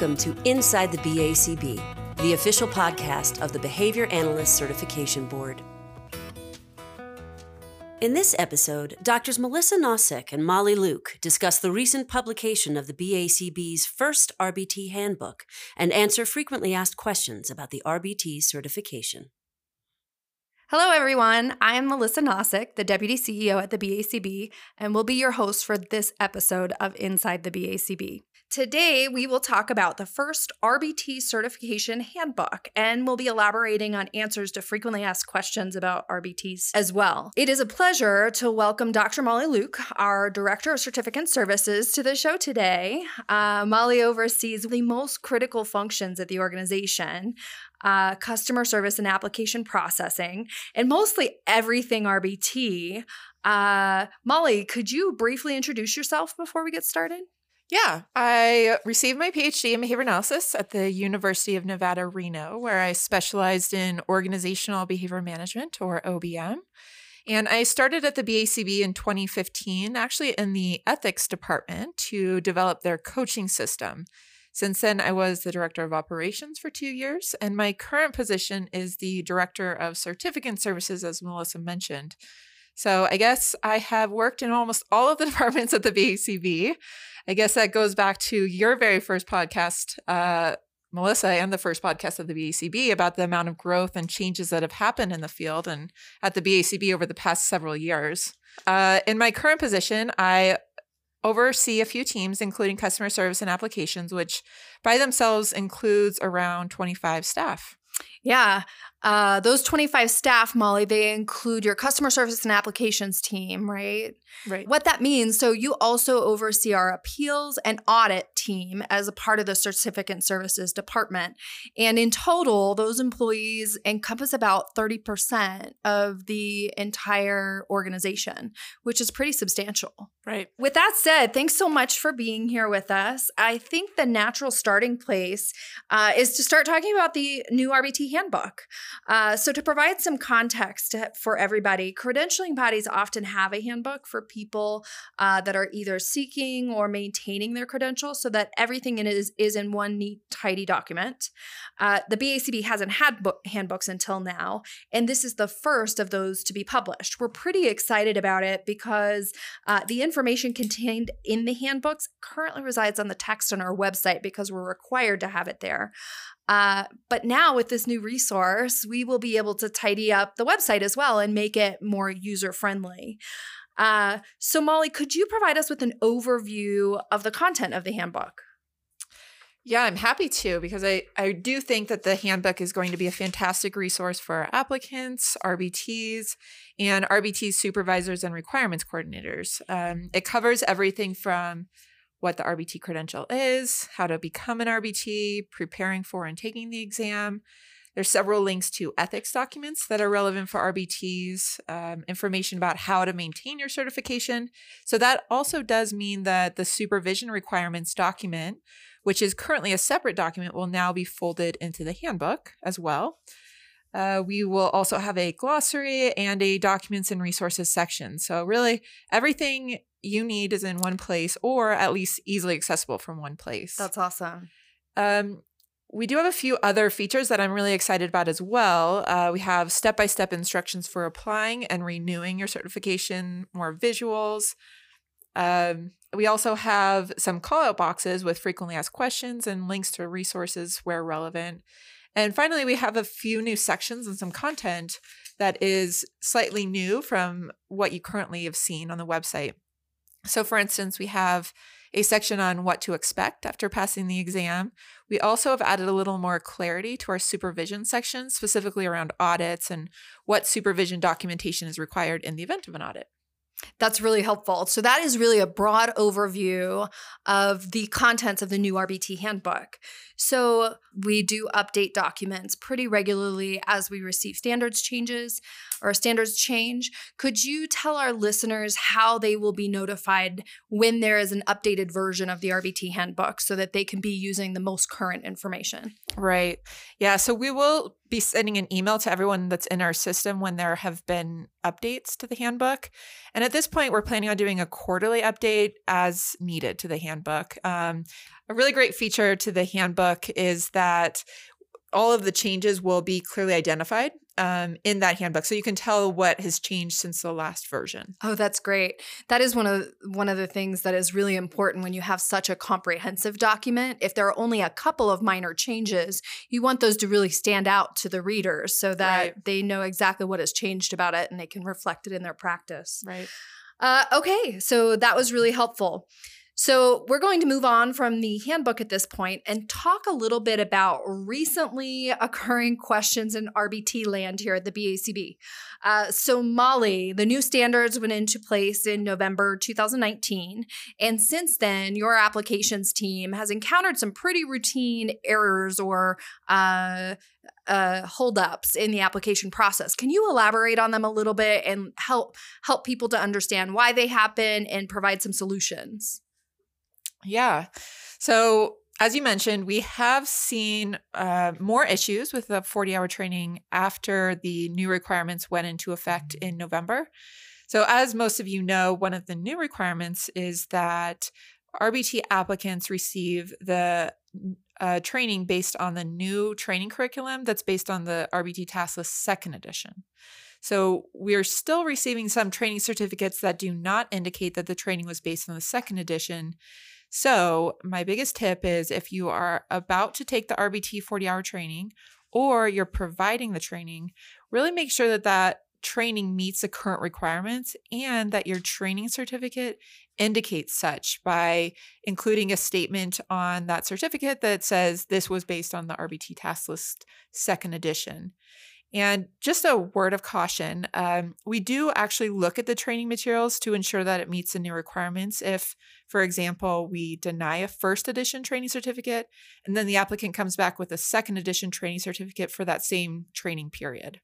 Welcome to Inside the BACB, the official podcast of the Behavior Analyst Certification Board. In this episode, Doctors Melissa Nosik and Molly Luke discuss the recent publication of the BACB's first RBT handbook and answer frequently asked questions about the RBT certification. Hello, everyone. I am Melissa Nosik, the Deputy CEO at the BACB, and will be your host for this episode of Inside the BACB. Today, we will talk about the first RBT certification handbook, and we'll be elaborating on answers to frequently asked questions about RBTs as well. It is a pleasure to welcome Dr. Molly Luke, our Director of Certificate Services, to the show today. Uh, Molly oversees the most critical functions at the organization. Uh, customer service and application processing, and mostly everything RBT. Uh, Molly, could you briefly introduce yourself before we get started? Yeah, I received my PhD in behavior analysis at the University of Nevada, Reno, where I specialized in organizational behavior management or OBM. And I started at the BACB in 2015, actually in the ethics department to develop their coaching system. Since then, I was the director of operations for two years, and my current position is the director of certificate services, as Melissa mentioned. So I guess I have worked in almost all of the departments at the BACB. I guess that goes back to your very first podcast, uh, Melissa, and the first podcast of the BACB about the amount of growth and changes that have happened in the field and at the BACB over the past several years. Uh, in my current position, I oversee a few teams, including customer service and applications, which by themselves includes around 25 staff. Yeah. Uh, those 25 staff, Molly, they include your customer service and applications team, right? Right. What that means, so you also oversee our appeals and audit team as a part of the certificate services department. And in total, those employees encompass about 30% of the entire organization, which is pretty substantial. Right. With that said, thanks so much for being here with us. I think the natural starting place uh, is to start talking about the new RBT handbook. Uh, so, to provide some context for everybody, credentialing bodies often have a handbook for people uh, that are either seeking or maintaining their credentials so that everything in is, is in one neat, tidy document. Uh, the BACB hasn't had book, handbooks until now, and this is the first of those to be published. We're pretty excited about it because uh, the information contained in the handbooks currently resides on the text on our website because we're required to have it there. Uh, but now with this new resource, we will be able to tidy up the website as well and make it more user friendly. Uh, so, Molly, could you provide us with an overview of the content of the handbook? Yeah, I'm happy to because I, I do think that the handbook is going to be a fantastic resource for our applicants, RBTs, and RBT supervisors and requirements coordinators. Um, it covers everything from what the RBT credential is, how to become an RBT, preparing for and taking the exam. There's several links to ethics documents that are relevant for RBTs, um, information about how to maintain your certification. So that also does mean that the supervision requirements document, which is currently a separate document, will now be folded into the handbook as well. Uh, we will also have a glossary and a documents and resources section. So, really, everything you need is in one place or at least easily accessible from one place. That's awesome. Um, we do have a few other features that I'm really excited about as well. Uh, we have step by step instructions for applying and renewing your certification, more visuals. Um, we also have some call out boxes with frequently asked questions and links to resources where relevant. And finally, we have a few new sections and some content that is slightly new from what you currently have seen on the website. So, for instance, we have a section on what to expect after passing the exam. We also have added a little more clarity to our supervision section, specifically around audits and what supervision documentation is required in the event of an audit. That's really helpful. So, that is really a broad overview of the contents of the new RBT handbook. So, we do update documents pretty regularly as we receive standards changes or standards change. Could you tell our listeners how they will be notified when there is an updated version of the RBT handbook so that they can be using the most current information? Right. Yeah. So we will be sending an email to everyone that's in our system when there have been updates to the handbook. And at this point, we're planning on doing a quarterly update as needed to the handbook. Um, a really great feature to the handbook is that all of the changes will be clearly identified um, in that handbook, so you can tell what has changed since the last version. Oh, that's great. That is one of one of the things that is really important when you have such a comprehensive document. If there are only a couple of minor changes, you want those to really stand out to the readers so that right. they know exactly what has changed about it and they can reflect it in their practice. Right. Uh, okay, so that was really helpful. So, we're going to move on from the handbook at this point and talk a little bit about recently occurring questions in RBT land here at the BACB. Uh, so, Molly, the new standards went into place in November 2019. And since then, your applications team has encountered some pretty routine errors or uh, uh, holdups in the application process. Can you elaborate on them a little bit and help help people to understand why they happen and provide some solutions? Yeah. So, as you mentioned, we have seen uh, more issues with the 40 hour training after the new requirements went into effect in November. So, as most of you know, one of the new requirements is that RBT applicants receive the uh, training based on the new training curriculum that's based on the RBT task list second edition. So we're still receiving some training certificates that do not indicate that the training was based on the second edition. So, my biggest tip is if you are about to take the RBT 40 hour training or you're providing the training, really make sure that that training meets the current requirements and that your training certificate indicates such by including a statement on that certificate that says this was based on the RBT task list second edition. And just a word of caution um, we do actually look at the training materials to ensure that it meets the new requirements. If, for example, we deny a first edition training certificate and then the applicant comes back with a second edition training certificate for that same training period.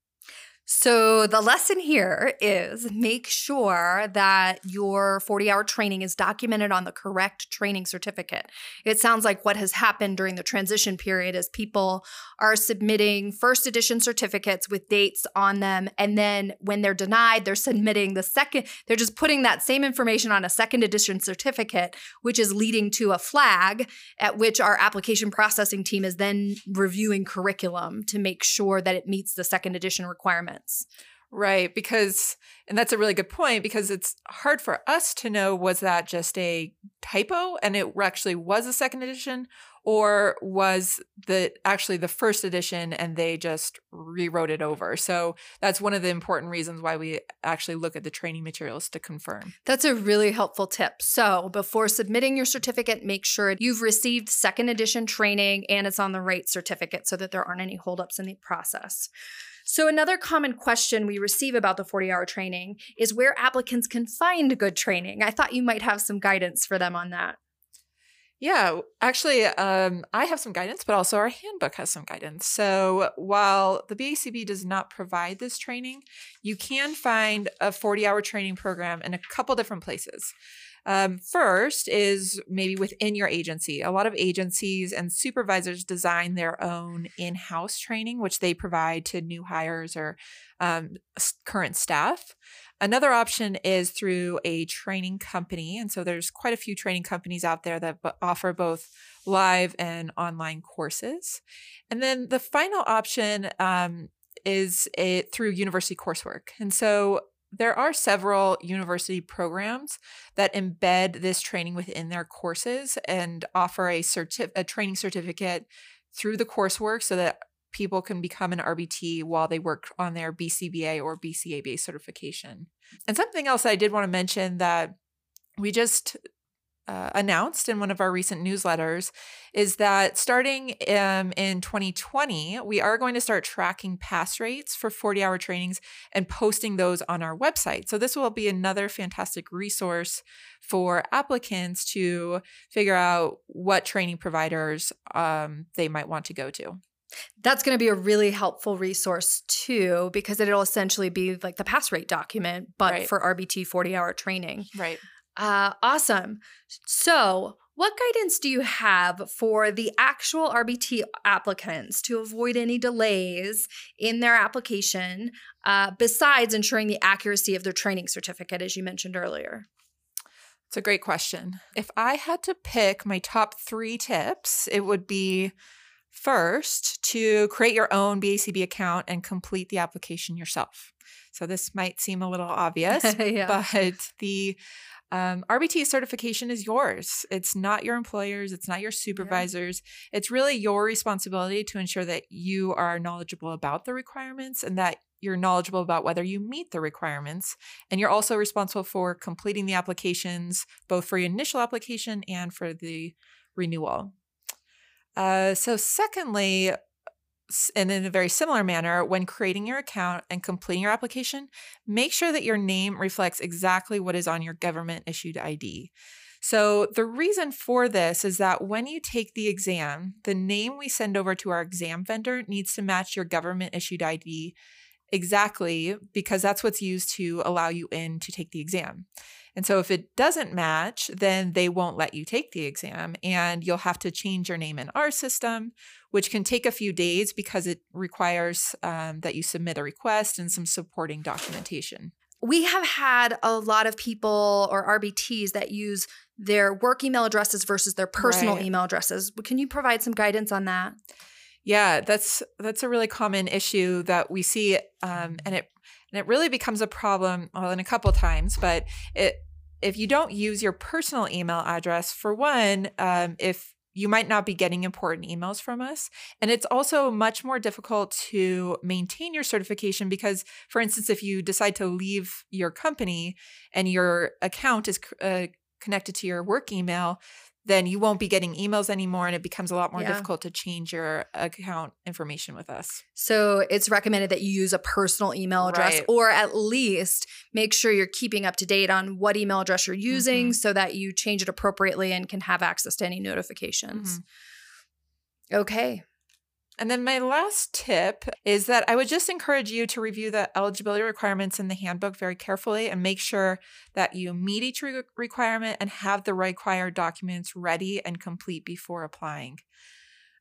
So, the lesson here is make sure that your 40 hour training is documented on the correct training certificate. It sounds like what has happened during the transition period is people are submitting first edition certificates with dates on them. And then when they're denied, they're submitting the second, they're just putting that same information on a second edition certificate, which is leading to a flag at which our application processing team is then reviewing curriculum to make sure that it meets the second edition requirement. Right. Because, and that's a really good point because it's hard for us to know was that just a typo and it actually was a second edition or was the actually the first edition and they just rewrote it over. So that's one of the important reasons why we actually look at the training materials to confirm. That's a really helpful tip. So before submitting your certificate, make sure you've received second edition training and it's on the right certificate so that there aren't any holdups in the process. So, another common question we receive about the 40 hour training is where applicants can find good training. I thought you might have some guidance for them on that. Yeah, actually, um, I have some guidance, but also our handbook has some guidance. So while the BACB does not provide this training, you can find a 40 hour training program in a couple different places. Um, first is maybe within your agency. A lot of agencies and supervisors design their own in house training, which they provide to new hires or um, current staff. Another option is through a training company. And so there's quite a few training companies out there that b- offer both live and online courses. And then the final option um, is it through university coursework. And so there are several university programs that embed this training within their courses and offer a certi- a training certificate through the coursework so that people can become an RBT while they work on their BCBA or BCABA certification. And something else I did want to mention that we just uh, announced in one of our recent newsletters is that starting um, in 2020, we are going to start tracking pass rates for 40 hour trainings and posting those on our website. So, this will be another fantastic resource for applicants to figure out what training providers um, they might want to go to. That's going to be a really helpful resource too, because it'll essentially be like the pass rate document, but right. for RBT 40 hour training. Right. Uh, awesome. So, What guidance do you have for the actual RBT applicants to avoid any delays in their application, uh, besides ensuring the accuracy of their training certificate, as you mentioned earlier? It's a great question. If I had to pick my top three tips, it would be first to create your own BACB account and complete the application yourself. So this might seem a little obvious, yeah. but the um, RBT certification is yours. It's not your employer's, it's not your supervisor's. Yeah. It's really your responsibility to ensure that you are knowledgeable about the requirements and that you're knowledgeable about whether you meet the requirements. And you're also responsible for completing the applications, both for your initial application and for the renewal. Uh, so, secondly, and in a very similar manner, when creating your account and completing your application, make sure that your name reflects exactly what is on your government issued ID. So, the reason for this is that when you take the exam, the name we send over to our exam vendor needs to match your government issued ID exactly because that's what's used to allow you in to take the exam. And so if it doesn't match, then they won't let you take the exam and you'll have to change your name in our system, which can take a few days because it requires um, that you submit a request and some supporting documentation. We have had a lot of people or RBTs that use their work email addresses versus their personal right. email addresses. Can you provide some guidance on that? Yeah, that's that's a really common issue that we see, um, and it and it really becomes a problem well in a couple times. But it if you don't use your personal email address, for one, um, if you might not be getting important emails from us. And it's also much more difficult to maintain your certification because, for instance, if you decide to leave your company and your account is uh, connected to your work email, then you won't be getting emails anymore and it becomes a lot more yeah. difficult to change your account information with us. So it's recommended that you use a personal email address right. or at least make sure you're keeping up to date on what email address you're using mm-hmm. so that you change it appropriately and can have access to any notifications. Mm-hmm. Okay. And then my last tip is that I would just encourage you to review the eligibility requirements in the handbook very carefully and make sure that you meet each re- requirement and have the required documents ready and complete before applying.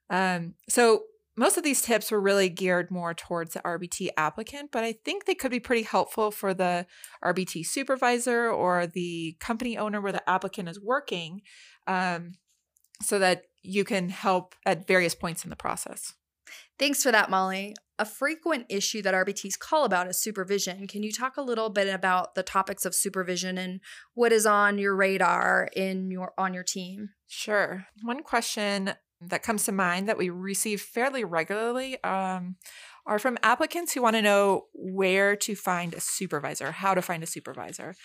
Um, so most of these tips were really geared more towards the RBT applicant, but I think they could be pretty helpful for the RBT supervisor or the company owner where the applicant is working um, so that you can help at various points in the process. Thanks for that, Molly. A frequent issue that RBTs call about is supervision. Can you talk a little bit about the topics of supervision and what is on your radar in your on your team? Sure. One question that comes to mind that we receive fairly regularly um, are from applicants who want to know where to find a supervisor, how to find a supervisor.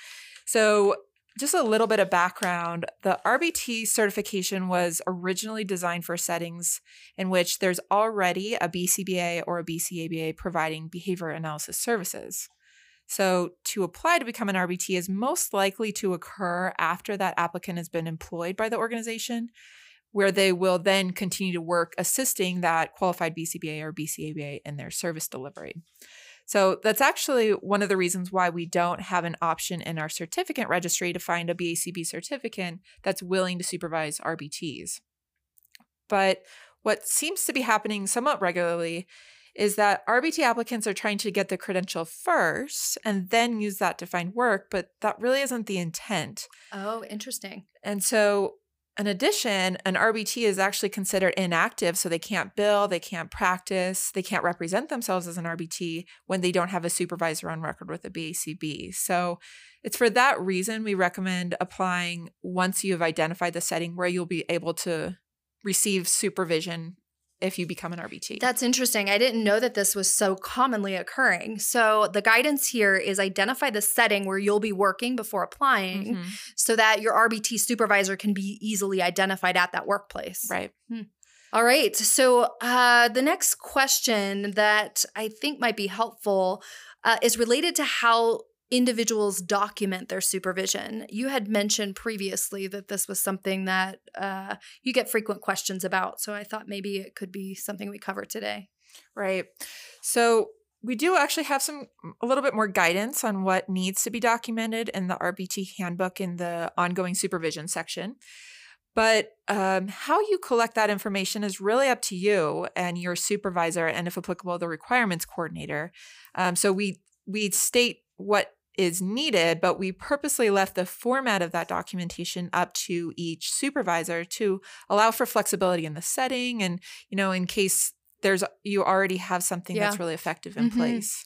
So just a little bit of background the RBT certification was originally designed for settings in which there's already a BCBA or a BCABA providing behavior analysis services. So, to apply to become an RBT is most likely to occur after that applicant has been employed by the organization, where they will then continue to work assisting that qualified BCBA or BCABA in their service delivery. So that's actually one of the reasons why we don't have an option in our certificate registry to find a BACB certificant that's willing to supervise RBTs. But what seems to be happening somewhat regularly is that RBT applicants are trying to get the credential first and then use that to find work, but that really isn't the intent. Oh, interesting. And so in addition, an RBT is actually considered inactive, so they can't bill, they can't practice, they can't represent themselves as an RBT when they don't have a supervisor on record with a BACB. So it's for that reason we recommend applying once you have identified the setting where you'll be able to receive supervision if you become an RBT. That's interesting. I didn't know that this was so commonly occurring. So the guidance here is identify the setting where you'll be working before applying mm-hmm. so that your RBT supervisor can be easily identified at that workplace. Right. Hmm. All right. So uh, the next question that I think might be helpful uh, is related to how individuals document their supervision. You had mentioned previously that this was something that uh, you get frequent questions about. So I thought maybe it could be something we cover today. Right. So we do actually have some a little bit more guidance on what needs to be documented in the RBT handbook in the ongoing supervision section. But um, how you collect that information is really up to you and your supervisor, and if applicable, the requirements coordinator. Um, so we we state what is needed, but we purposely left the format of that documentation up to each supervisor to allow for flexibility in the setting and, you know, in case there's you already have something yeah. that's really effective in mm-hmm. place.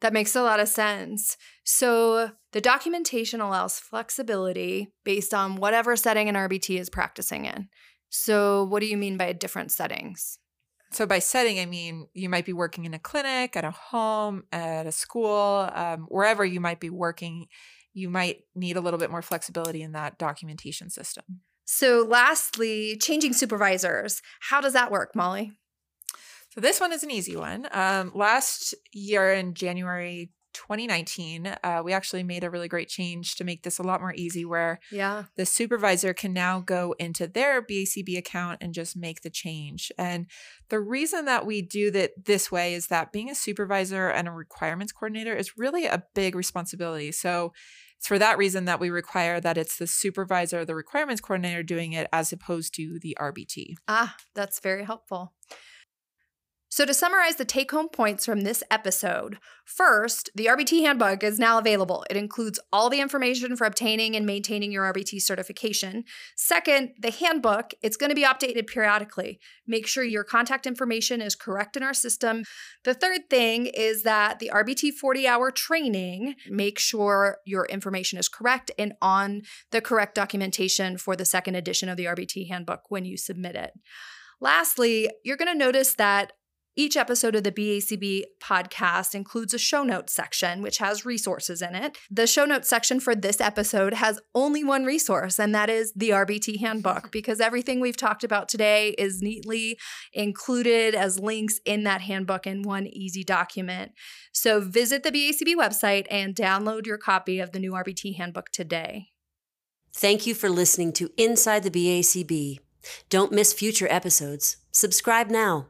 That makes a lot of sense. So, the documentation allows flexibility based on whatever setting an RBT is practicing in. So, what do you mean by different settings? So, by setting, I mean you might be working in a clinic, at a home, at a school, um, wherever you might be working, you might need a little bit more flexibility in that documentation system. So, lastly, changing supervisors. How does that work, Molly? So, this one is an easy one. Um, last year in January 2019, uh, we actually made a really great change to make this a lot more easy where yeah. the supervisor can now go into their BACB account and just make the change. And the reason that we do that this way is that being a supervisor and a requirements coordinator is really a big responsibility. So it's for that reason that we require that it's the supervisor, the requirements coordinator doing it as opposed to the RBT. Ah, that's very helpful. So, to summarize the take home points from this episode, first, the RBT handbook is now available. It includes all the information for obtaining and maintaining your RBT certification. Second, the handbook, it's going to be updated periodically. Make sure your contact information is correct in our system. The third thing is that the RBT 40 hour training, make sure your information is correct and on the correct documentation for the second edition of the RBT handbook when you submit it. Lastly, you're going to notice that each episode of the BACB podcast includes a show notes section, which has resources in it. The show notes section for this episode has only one resource, and that is the RBT handbook, because everything we've talked about today is neatly included as links in that handbook in one easy document. So visit the BACB website and download your copy of the new RBT handbook today. Thank you for listening to Inside the BACB. Don't miss future episodes. Subscribe now.